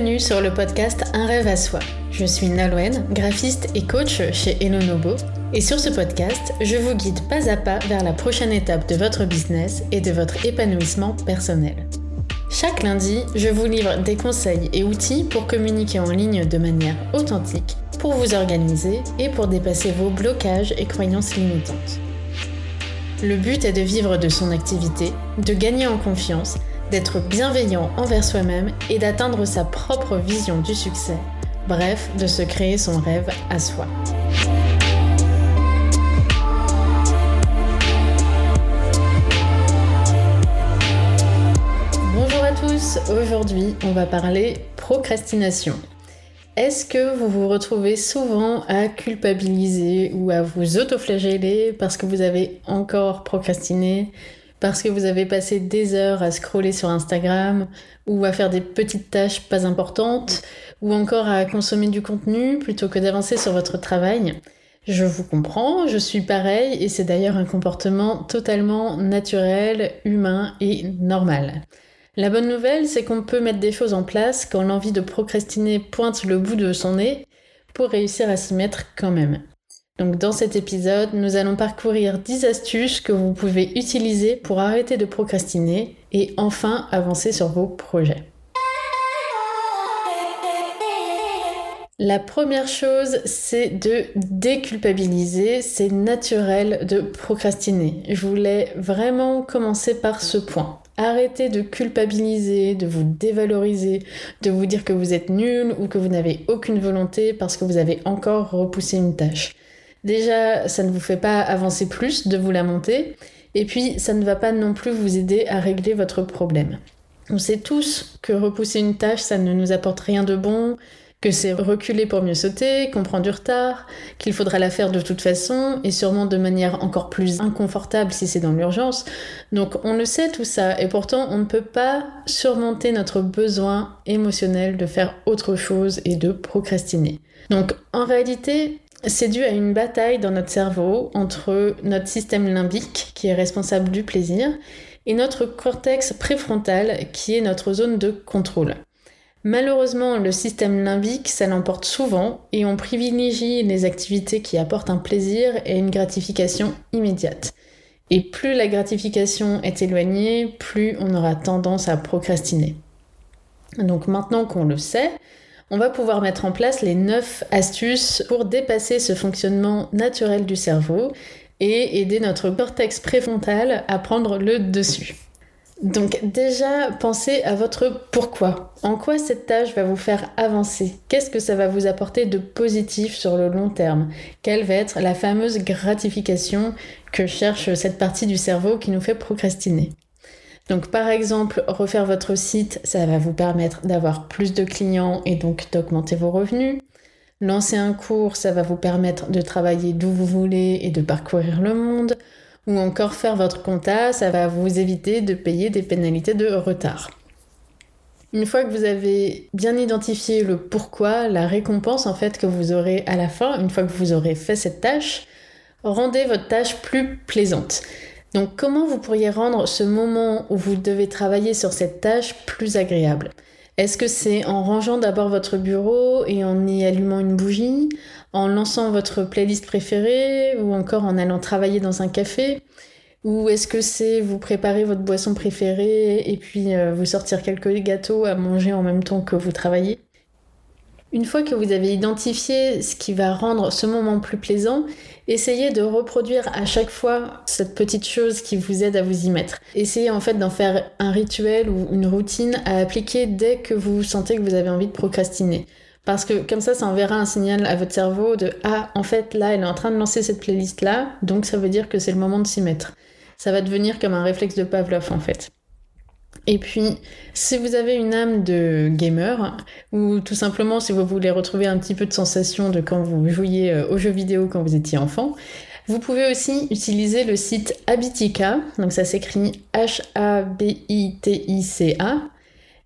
Bienvenue sur le podcast Un rêve à soi. Je suis Nalouen, graphiste et coach chez Elonobo. Et sur ce podcast, je vous guide pas à pas vers la prochaine étape de votre business et de votre épanouissement personnel. Chaque lundi, je vous livre des conseils et outils pour communiquer en ligne de manière authentique, pour vous organiser et pour dépasser vos blocages et croyances limitantes. Le but est de vivre de son activité, de gagner en confiance d'être bienveillant envers soi-même et d'atteindre sa propre vision du succès, bref, de se créer son rêve à soi. Bonjour à tous, aujourd'hui on va parler procrastination. Est-ce que vous vous retrouvez souvent à culpabiliser ou à vous autoflageller parce que vous avez encore procrastiné parce que vous avez passé des heures à scroller sur Instagram ou à faire des petites tâches pas importantes ou encore à consommer du contenu plutôt que d'avancer sur votre travail. Je vous comprends, je suis pareil et c'est d'ailleurs un comportement totalement naturel, humain et normal. La bonne nouvelle, c'est qu'on peut mettre des choses en place quand l'envie de procrastiner pointe le bout de son nez pour réussir à s'y mettre quand même. Donc dans cet épisode, nous allons parcourir 10 astuces que vous pouvez utiliser pour arrêter de procrastiner et enfin avancer sur vos projets. La première chose, c'est de déculpabiliser. C'est naturel de procrastiner. Je voulais vraiment commencer par ce point. Arrêtez de culpabiliser, de vous dévaloriser, de vous dire que vous êtes nul ou que vous n'avez aucune volonté parce que vous avez encore repoussé une tâche. Déjà, ça ne vous fait pas avancer plus de vous lamenter, et puis ça ne va pas non plus vous aider à régler votre problème. On sait tous que repousser une tâche, ça ne nous apporte rien de bon, que c'est reculer pour mieux sauter, qu'on prend du retard, qu'il faudra la faire de toute façon, et sûrement de manière encore plus inconfortable si c'est dans l'urgence. Donc on le sait tout ça, et pourtant on ne peut pas surmonter notre besoin émotionnel de faire autre chose et de procrastiner. Donc en réalité, c'est dû à une bataille dans notre cerveau entre notre système limbique, qui est responsable du plaisir, et notre cortex préfrontal, qui est notre zone de contrôle. Malheureusement, le système limbique, ça l'emporte souvent, et on privilégie les activités qui apportent un plaisir et une gratification immédiate. Et plus la gratification est éloignée, plus on aura tendance à procrastiner. Donc maintenant qu'on le sait, on va pouvoir mettre en place les 9 astuces pour dépasser ce fonctionnement naturel du cerveau et aider notre cortex préfrontal à prendre le dessus. Donc déjà, pensez à votre pourquoi. En quoi cette tâche va vous faire avancer? Qu'est-ce que ça va vous apporter de positif sur le long terme? Quelle va être la fameuse gratification que cherche cette partie du cerveau qui nous fait procrastiner? Donc par exemple, refaire votre site, ça va vous permettre d'avoir plus de clients et donc d'augmenter vos revenus. Lancer un cours, ça va vous permettre de travailler d'où vous voulez et de parcourir le monde. Ou encore faire votre compta, ça va vous éviter de payer des pénalités de retard. Une fois que vous avez bien identifié le pourquoi, la récompense en fait que vous aurez à la fin, une fois que vous aurez fait cette tâche, rendez votre tâche plus plaisante. Donc comment vous pourriez rendre ce moment où vous devez travailler sur cette tâche plus agréable? Est-ce que c'est en rangeant d'abord votre bureau et en y allumant une bougie, en lançant votre playlist préférée ou encore en allant travailler dans un café? Ou est-ce que c'est vous préparer votre boisson préférée et puis euh, vous sortir quelques gâteaux à manger en même temps que vous travaillez? Une fois que vous avez identifié ce qui va rendre ce moment plus plaisant, essayez de reproduire à chaque fois cette petite chose qui vous aide à vous y mettre. Essayez en fait d'en faire un rituel ou une routine à appliquer dès que vous sentez que vous avez envie de procrastiner. Parce que comme ça, ça enverra un signal à votre cerveau de Ah, en fait, là, elle est en train de lancer cette playlist-là, donc ça veut dire que c'est le moment de s'y mettre. Ça va devenir comme un réflexe de Pavlov, en fait. Et puis, si vous avez une âme de gamer, ou tout simplement si vous voulez retrouver un petit peu de sensation de quand vous jouiez euh, aux jeux vidéo quand vous étiez enfant, vous pouvez aussi utiliser le site Habitica, donc ça s'écrit H-A-B-I-T-I-C-A,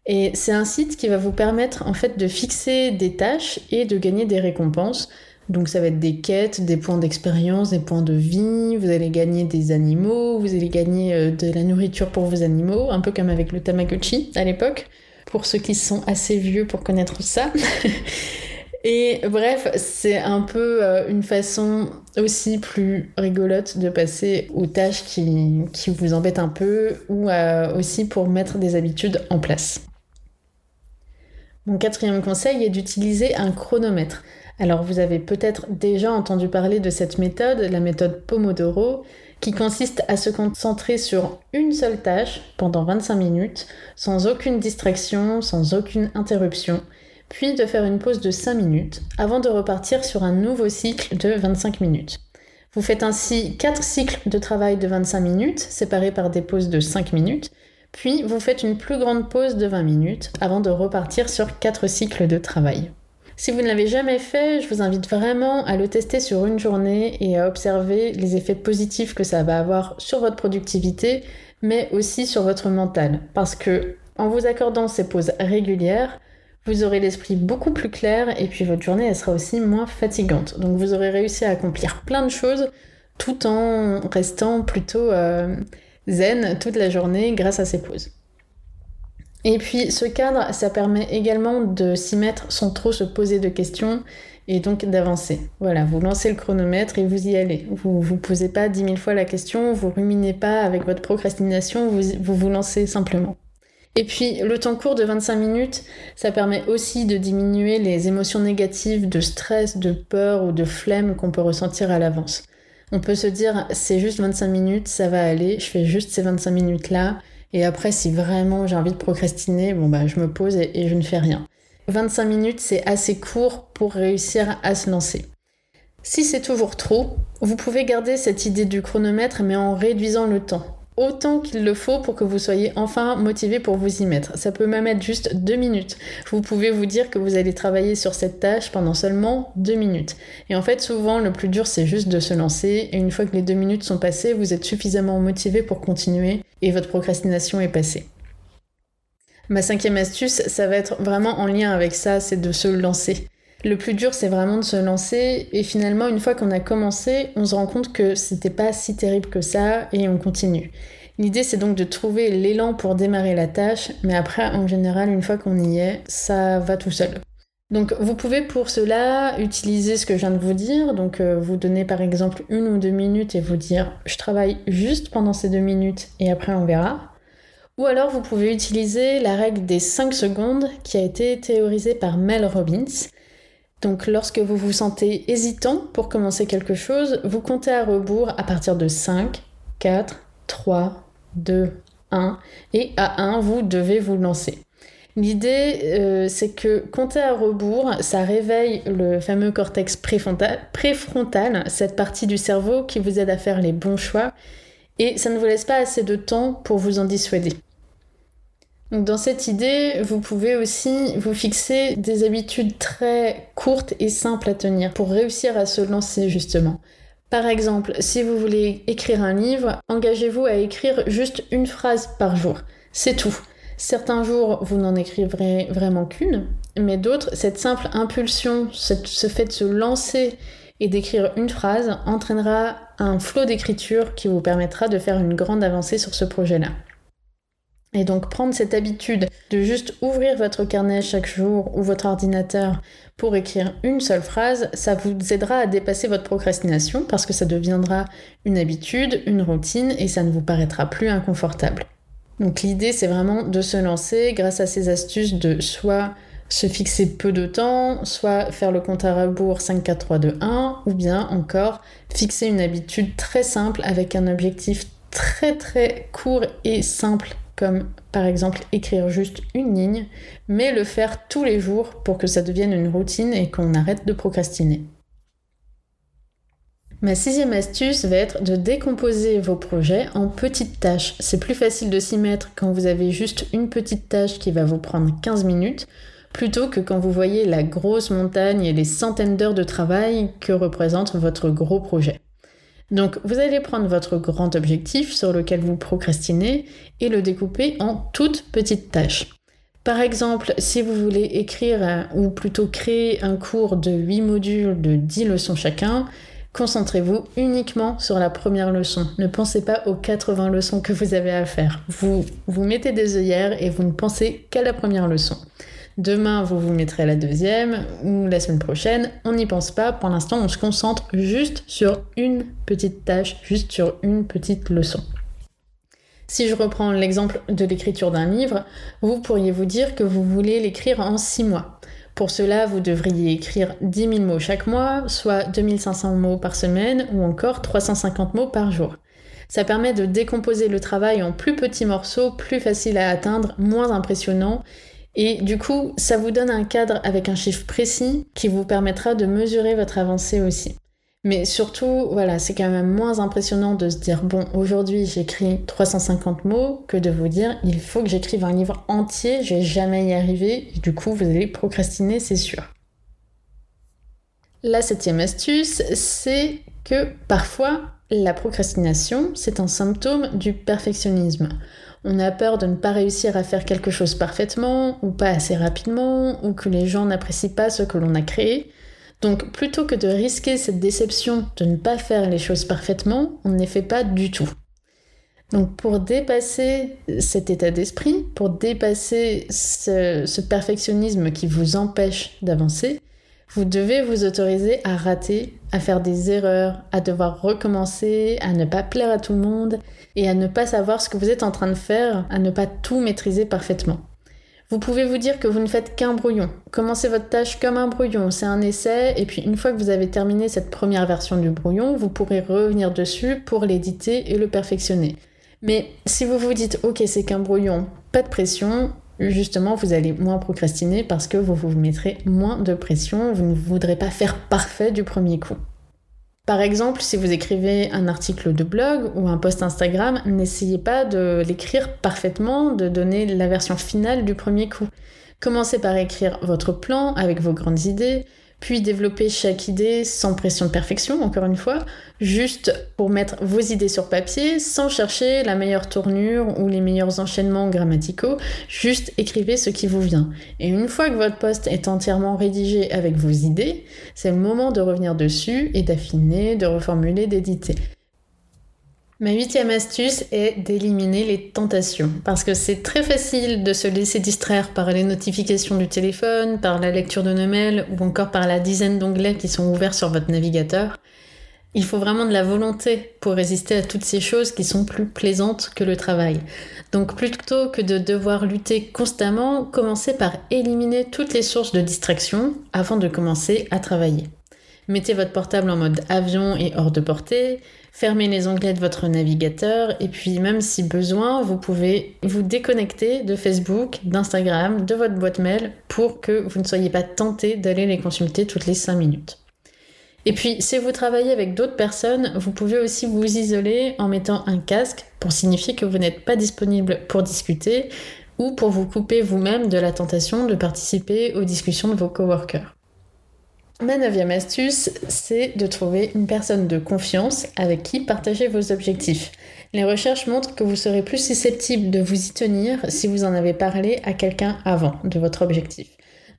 et c'est un site qui va vous permettre en fait de fixer des tâches et de gagner des récompenses. Donc ça va être des quêtes, des points d'expérience, des points de vie, vous allez gagner des animaux, vous allez gagner euh, de la nourriture pour vos animaux, un peu comme avec le Tamagotchi à l'époque, pour ceux qui sont assez vieux pour connaître ça. Et bref, c'est un peu euh, une façon aussi plus rigolote de passer aux tâches qui, qui vous embêtent un peu ou euh, aussi pour mettre des habitudes en place. Mon quatrième conseil est d'utiliser un chronomètre. Alors vous avez peut-être déjà entendu parler de cette méthode, la méthode Pomodoro, qui consiste à se concentrer sur une seule tâche pendant 25 minutes, sans aucune distraction, sans aucune interruption, puis de faire une pause de 5 minutes avant de repartir sur un nouveau cycle de 25 minutes. Vous faites ainsi 4 cycles de travail de 25 minutes, séparés par des pauses de 5 minutes, puis vous faites une plus grande pause de 20 minutes avant de repartir sur 4 cycles de travail. Si vous ne l'avez jamais fait, je vous invite vraiment à le tester sur une journée et à observer les effets positifs que ça va avoir sur votre productivité, mais aussi sur votre mental. Parce que en vous accordant ces pauses régulières, vous aurez l'esprit beaucoup plus clair et puis votre journée sera aussi moins fatigante. Donc vous aurez réussi à accomplir plein de choses tout en restant plutôt euh, zen toute la journée grâce à ces pauses. Et puis ce cadre, ça permet également de s'y mettre sans trop se poser de questions et donc d'avancer. Voilà, vous lancez le chronomètre et vous y allez. Vous vous posez pas dix mille fois la question, vous ruminez pas avec votre procrastination, vous vous, lancez simplement. Et puis le temps court de 25 minutes, ça permet aussi de diminuer les émotions négatives de stress, de peur ou de flemme qu'on peut ressentir à l'avance. On peut se dire c'est juste 25 minutes, ça va aller, je fais juste ces 25 minutes là, et après si vraiment j'ai envie de procrastiner, bon bah je me pose et, et je ne fais rien. 25 minutes c'est assez court pour réussir à se lancer. Si c'est toujours trop, vous pouvez garder cette idée du chronomètre mais en réduisant le temps autant qu'il le faut pour que vous soyez enfin motivé pour vous y mettre. Ça peut même être juste deux minutes. Vous pouvez vous dire que vous allez travailler sur cette tâche pendant seulement deux minutes. Et en fait, souvent, le plus dur, c'est juste de se lancer. Et une fois que les deux minutes sont passées, vous êtes suffisamment motivé pour continuer et votre procrastination est passée. Ma cinquième astuce, ça va être vraiment en lien avec ça, c'est de se lancer. Le plus dur, c'est vraiment de se lancer. Et finalement, une fois qu'on a commencé, on se rend compte que c'était pas si terrible que ça et on continue. L'idée, c'est donc de trouver l'élan pour démarrer la tâche, mais après, en général, une fois qu'on y est, ça va tout seul. Donc, vous pouvez pour cela utiliser ce que je viens de vous dire. Donc, euh, vous donner par exemple une ou deux minutes et vous dire je travaille juste pendant ces deux minutes et après on verra. Ou alors, vous pouvez utiliser la règle des 5 secondes qui a été théorisée par Mel Robbins donc lorsque vous vous sentez hésitant pour commencer quelque chose, vous comptez à rebours à partir de 5, 4, 3, 2, 1 et à 1 vous devez vous lancer. L'idée euh, c'est que compter à rebours, ça réveille le fameux cortex préfrontal, préfrontal, cette partie du cerveau qui vous aide à faire les bons choix et ça ne vous laisse pas assez de temps pour vous en dissuader dans cette idée, vous pouvez aussi vous fixer des habitudes très courtes et simples à tenir pour réussir à se lancer justement. Par exemple, si vous voulez écrire un livre, engagez-vous à écrire juste une phrase par jour. C'est tout. Certains jours, vous n'en écrivrez vraiment qu'une, mais d'autres, cette simple impulsion, ce fait de se lancer et d'écrire une phrase entraînera un flot d'écriture qui vous permettra de faire une grande avancée sur ce projet-là. Et donc prendre cette habitude de juste ouvrir votre carnet chaque jour ou votre ordinateur pour écrire une seule phrase, ça vous aidera à dépasser votre procrastination parce que ça deviendra une habitude, une routine et ça ne vous paraîtra plus inconfortable. Donc l'idée c'est vraiment de se lancer grâce à ces astuces de soit se fixer peu de temps, soit faire le compte à rebours 5, 4, 3, 2, 1, ou bien encore fixer une habitude très simple avec un objectif très très court et simple comme par exemple écrire juste une ligne, mais le faire tous les jours pour que ça devienne une routine et qu'on arrête de procrastiner. Ma sixième astuce va être de décomposer vos projets en petites tâches. C'est plus facile de s'y mettre quand vous avez juste une petite tâche qui va vous prendre 15 minutes, plutôt que quand vous voyez la grosse montagne et les centaines d'heures de travail que représente votre gros projet. Donc vous allez prendre votre grand objectif sur lequel vous procrastinez et le découper en toutes petites tâches. Par exemple, si vous voulez écrire ou plutôt créer un cours de 8 modules de 10 leçons chacun, Concentrez-vous uniquement sur la première leçon. Ne pensez pas aux 80 leçons que vous avez à faire. Vous vous mettez des œillères et vous ne pensez qu'à la première leçon. Demain, vous vous mettrez la deuxième ou la semaine prochaine. On n'y pense pas. Pour l'instant, on se concentre juste sur une petite tâche, juste sur une petite leçon. Si je reprends l'exemple de l'écriture d'un livre, vous pourriez vous dire que vous voulez l'écrire en 6 mois. Pour cela, vous devriez écrire 10 000 mots chaque mois, soit 2500 mots par semaine ou encore 350 mots par jour. Ça permet de décomposer le travail en plus petits morceaux, plus faciles à atteindre, moins impressionnants. Et du coup, ça vous donne un cadre avec un chiffre précis qui vous permettra de mesurer votre avancée aussi. Mais surtout, voilà, c'est quand même moins impressionnant de se dire bon, aujourd'hui j'écris 350 mots que de vous dire il faut que j'écrive un livre entier, je vais jamais y arriver. du coup, vous allez procrastiner, c'est sûr. La septième astuce, c'est que parfois la procrastination, c'est un symptôme du perfectionnisme. On a peur de ne pas réussir à faire quelque chose parfaitement, ou pas assez rapidement, ou que les gens n'apprécient pas ce que l'on a créé. Donc plutôt que de risquer cette déception de ne pas faire les choses parfaitement, on ne les fait pas du tout. Donc pour dépasser cet état d'esprit, pour dépasser ce, perfectionnisme qui vous empêche d'avancer, vous devez vous autoriser à rater, à faire des erreurs, à devoir recommencer, à ne pas plaire à tout le monde et à ne pas savoir ce que vous êtes en train de faire, à ne pas tout maîtriser parfaitement. Vous pouvez vous dire que vous ne faites qu'un brouillon. Commencez votre tâche comme un brouillon, c'est un essai, et puis une fois que vous avez terminé cette première version du brouillon, vous pourrez revenir dessus pour l'éditer et le perfectionner. Mais si vous vous dites ok c'est qu'un brouillon, pas de pression, justement vous allez moins procrastiner parce que vous vous mettrez moins de pression, vous ne voudrez pas faire parfait du premier coup. Par exemple, si vous écrivez un article de blog ou un post Instagram, n'essayez pas de l'écrire parfaitement, de donner la version finale du premier coup. Commencez par écrire votre plan avec vos grandes idées, puis développer chaque idée sans pression de perfection, encore une fois, juste pour mettre vos idées sur papier, sans chercher la meilleure tournure ou les meilleurs enchaînements grammaticaux, juste écrivez ce qui vous vient. Et une fois que votre poste est entièrement rédigé avec vos idées, c'est le moment de revenir dessus et d'affiner, de reformuler, d'éditer. Ma huitième astuce est d'éliminer les tentations, parce que c'est très facile de se laisser distraire par les notifications du téléphone, par la lecture de nos mails ou encore par la dizaine d'onglets qui sont ouverts sur votre navigateur. Il faut vraiment de la volonté pour résister à toutes ces choses qui sont plus plaisantes que le travail. Donc plutôt que de devoir lutter constamment, commencez par éliminer toutes les sources de distraction avant de commencer à travailler. Mettez votre portable en mode avion et hors de portée, fermez les onglets de votre navigateur et puis même si besoin, vous pouvez vous déconnecter de Facebook, d'Instagram, de votre boîte mail pour que vous ne soyez pas tenté d'aller les consulter toutes les 5 minutes. Et puis, si vous travaillez avec d'autres personnes, vous pouvez aussi vous isoler en mettant un casque pour signifier que vous n'êtes pas disponible pour discuter ou pour vous couper vous-même de la tentation de participer aux discussions de vos coworkers. Ma neuvième astuce, c'est de trouver une personne de confiance avec qui partager vos objectifs. Les recherches montrent que vous serez plus susceptible de vous y tenir si vous en avez parlé à quelqu'un avant de votre objectif.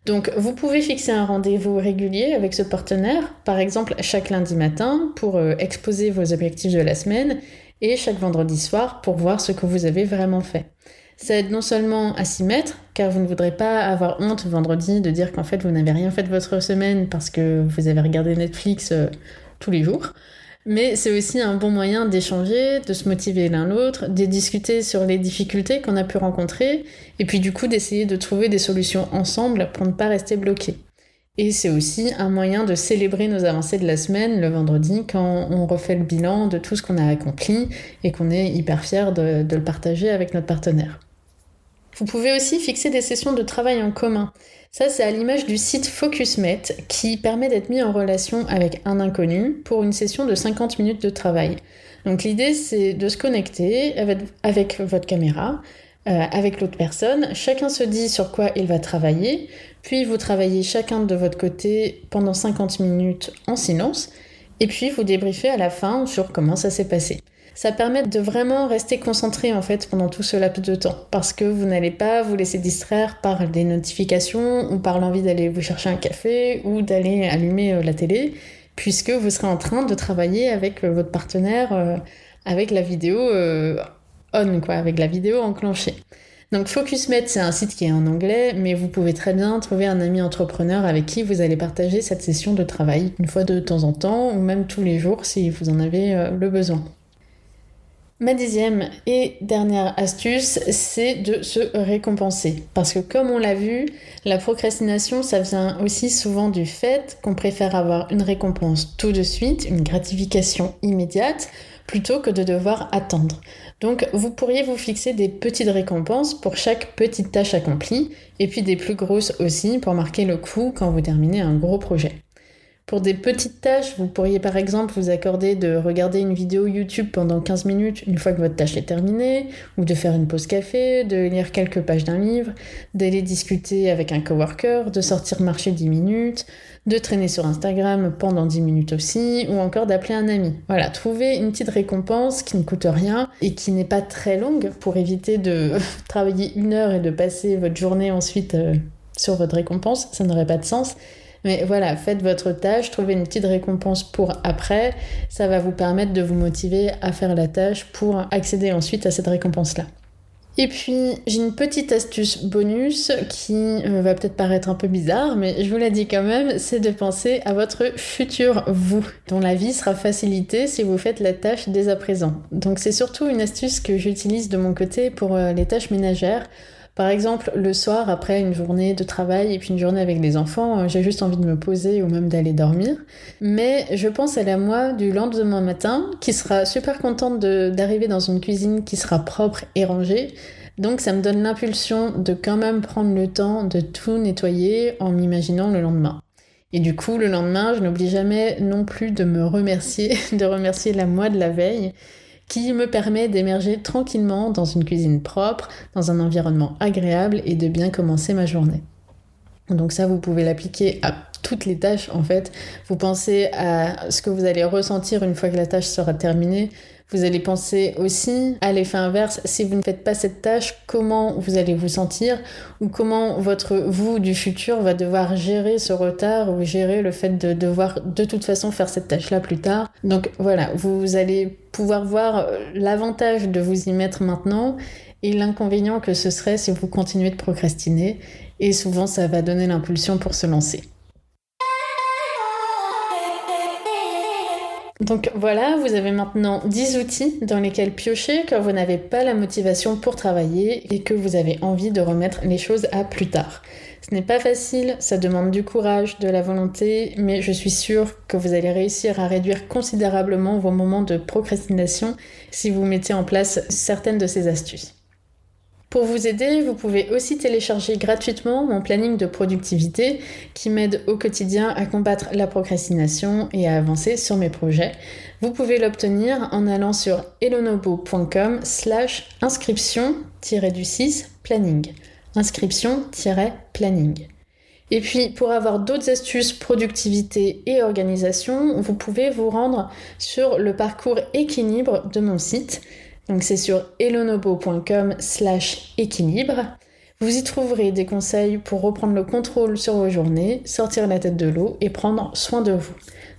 Donc vous pouvez fixer un rendez-vous régulier avec ce partenaire, par exemple chaque lundi matin pour euh, exposer vos objectifs de la semaine et chaque vendredi soir pour voir ce que vous avez vraiment fait. Ça non seulement à s'y mettre, car vous ne voudrez pas avoir honte vendredi de dire qu'en fait vous n'avez rien fait de votre semaine parce que vous avez regardé Netflix euh, tous les jours, mais c'est aussi un bon moyen d'échanger, de se motiver l'un l'autre, de discuter sur les difficultés qu'on a pu rencontrer, et puis du coup d'essayer de trouver des solutions ensemble pour ne pas rester bloqué. Et c'est aussi un moyen de célébrer nos avancées de la semaine le vendredi quand on refait le bilan de tout ce qu'on a accompli et qu'on est hyper fier de, le partager avec notre partenaire. Vous pouvez aussi fixer des sessions de travail en commun. Ça, c'est à l'image du site FocusMate qui permet d'être mis en relation avec un inconnu pour une session de 50 minutes de travail. Donc l'idée, c'est de se connecter avec, avec votre caméra, euh, avec l'autre personne. Chacun se dit sur quoi il va travailler, puis vous travaillez chacun de votre côté pendant 50 minutes en silence, et puis vous débriefez à la fin sur comment ça s'est passé ça permet de vraiment rester concentré en fait pendant tout ce laps de temps parce que vous n'allez pas vous laisser distraire par des notifications ou par l'envie d'aller vous chercher un café ou d'aller allumer euh, la télé puisque vous serez en train de travailler avec votre partenaire avec la vidéo on, quoi, avec la vidéo enclenchée. Donc FocusMed, c'est un site qui est en anglais, mais vous pouvez très bien trouver un ami entrepreneur avec qui vous allez partager cette session de travail une fois de temps en temps, ou même tous les jours si vous en avez le besoin. Ma dixième et dernière astuce, c'est de se récompenser. Parce que comme on l'a vu, la procrastination, ça vient aussi souvent du fait qu'on préfère avoir une récompense tout de suite, une gratification immédiate, plutôt que de devoir attendre. Donc vous pourriez vous fixer des petites récompenses pour chaque petite tâche accomplie, et puis des plus grosses aussi pour marquer le coup quand vous terminez un gros projet. Pour des petites tâches, vous pourriez par exemple vous accorder de regarder une vidéo YouTube pendant 15 minutes une fois que votre tâche est terminée, ou de faire une pause café, de lire quelques pages d'un livre, d'aller discuter avec un coworker, de sortir marcher 10 minutes, de traîner sur Instagram pendant 10 minutes aussi, ou encore d'appeler un ami. Voilà, trouver une petite récompense qui ne coûte rien et qui n'est pas très longue pour éviter de travailler une heure et de passer votre journée ensuite euh, sur votre récompense, ça n'aurait pas de sens. Mais voilà, faites votre tâche, trouvez une petite récompense pour après. Ça va vous permettre de vous motiver à faire la tâche pour accéder ensuite à cette récompense-là. Et puis, j'ai une petite astuce bonus qui euh, va peut-être paraître un peu bizarre, mais je vous la dis quand même, c'est de penser à votre futur vous, dont la vie sera facilitée si vous faites la tâche dès à présent. Donc c'est surtout une astuce que j'utilise de mon côté pour euh, les tâches ménagères par exemple, le soir, après une journée de travail et puis une journée avec les enfants, euh, j'ai juste envie de me poser ou même d'aller dormir. Mais je pense à la moi du lendemain matin qui sera super contente d'arriver dans une cuisine qui sera propre et rangée. Donc ça me donne l'impulsion de quand même prendre le temps de tout nettoyer en m'imaginant le lendemain. Et du coup, le lendemain, je n'oublie jamais non plus de me remercier, de remercier la moi de la veille qui me permet d'émerger tranquillement dans une cuisine propre, dans un environnement agréable et de bien commencer ma journée. Donc ça, vous pouvez l'appliquer à toutes les tâches en fait. Vous pensez à ce que vous allez ressentir une fois que la tâche sera terminée. Vous allez penser aussi à l'effet inverse. Si vous ne faites pas cette tâche, comment vous allez vous sentir ou comment votre vous du futur va devoir gérer ce retard ou gérer le fait de devoir de toute façon faire cette tâche-là plus tard. Donc voilà, vous allez pouvoir voir euh, l'avantage de vous y mettre maintenant et l'inconvénient que ce serait si vous continuez de procrastiner. Et souvent, ça va donner l'impulsion pour se lancer. Donc voilà, vous avez maintenant 10 outils dans lesquels piocher quand vous n'avez pas la motivation pour travailler et que vous avez envie de remettre les choses à plus tard. Ce n'est pas facile, ça demande du courage, de la volonté, mais je suis sûre que vous allez réussir à réduire considérablement vos moments de procrastination si vous mettez en place certaines de ces astuces. Pour vous aider, vous pouvez aussi télécharger gratuitement mon planning de productivité qui m'aide au quotidien à combattre la procrastination et à avancer sur mes projets. Vous pouvez l'obtenir en allant sur elonobo.com slash inscription-du6 planning. Inscription-planning. Et puis, pour avoir d'autres astuces productivité et organisation, vous pouvez vous rendre sur le parcours équilibre de mon site donc c'est sur elonobo.com slash équilibre. Vous y trouverez des conseils pour reprendre le contrôle sur vos journées, sortir la tête de l'eau et prendre soin de vous.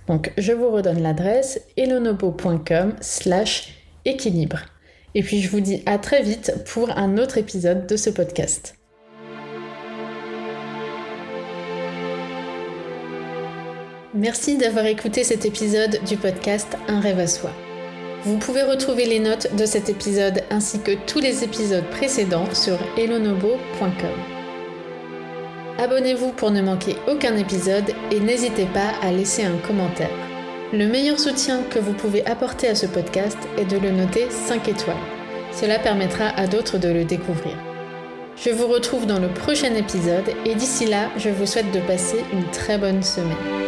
Donc je vous redonne l'adresse elonobo.com slash équilibre. Et puis je vous dis à très vite pour un autre épisode de ce podcast. Merci d'avoir écouté cet épisode du podcast Un rêve à soi. Vous pouvez retrouver les notes de cet épisode ainsi que tous les épisodes précédents sur elonobo.com. Abonnez-vous pour ne manquer aucun épisode et n'hésitez pas à laisser un commentaire. Le meilleur soutien que vous pouvez apporter à ce podcast est de le noter 5 étoiles. Cela permettra à d'autres de le découvrir. Je vous retrouve dans le prochain épisode et d'ici là, je vous souhaite de passer une très bonne semaine.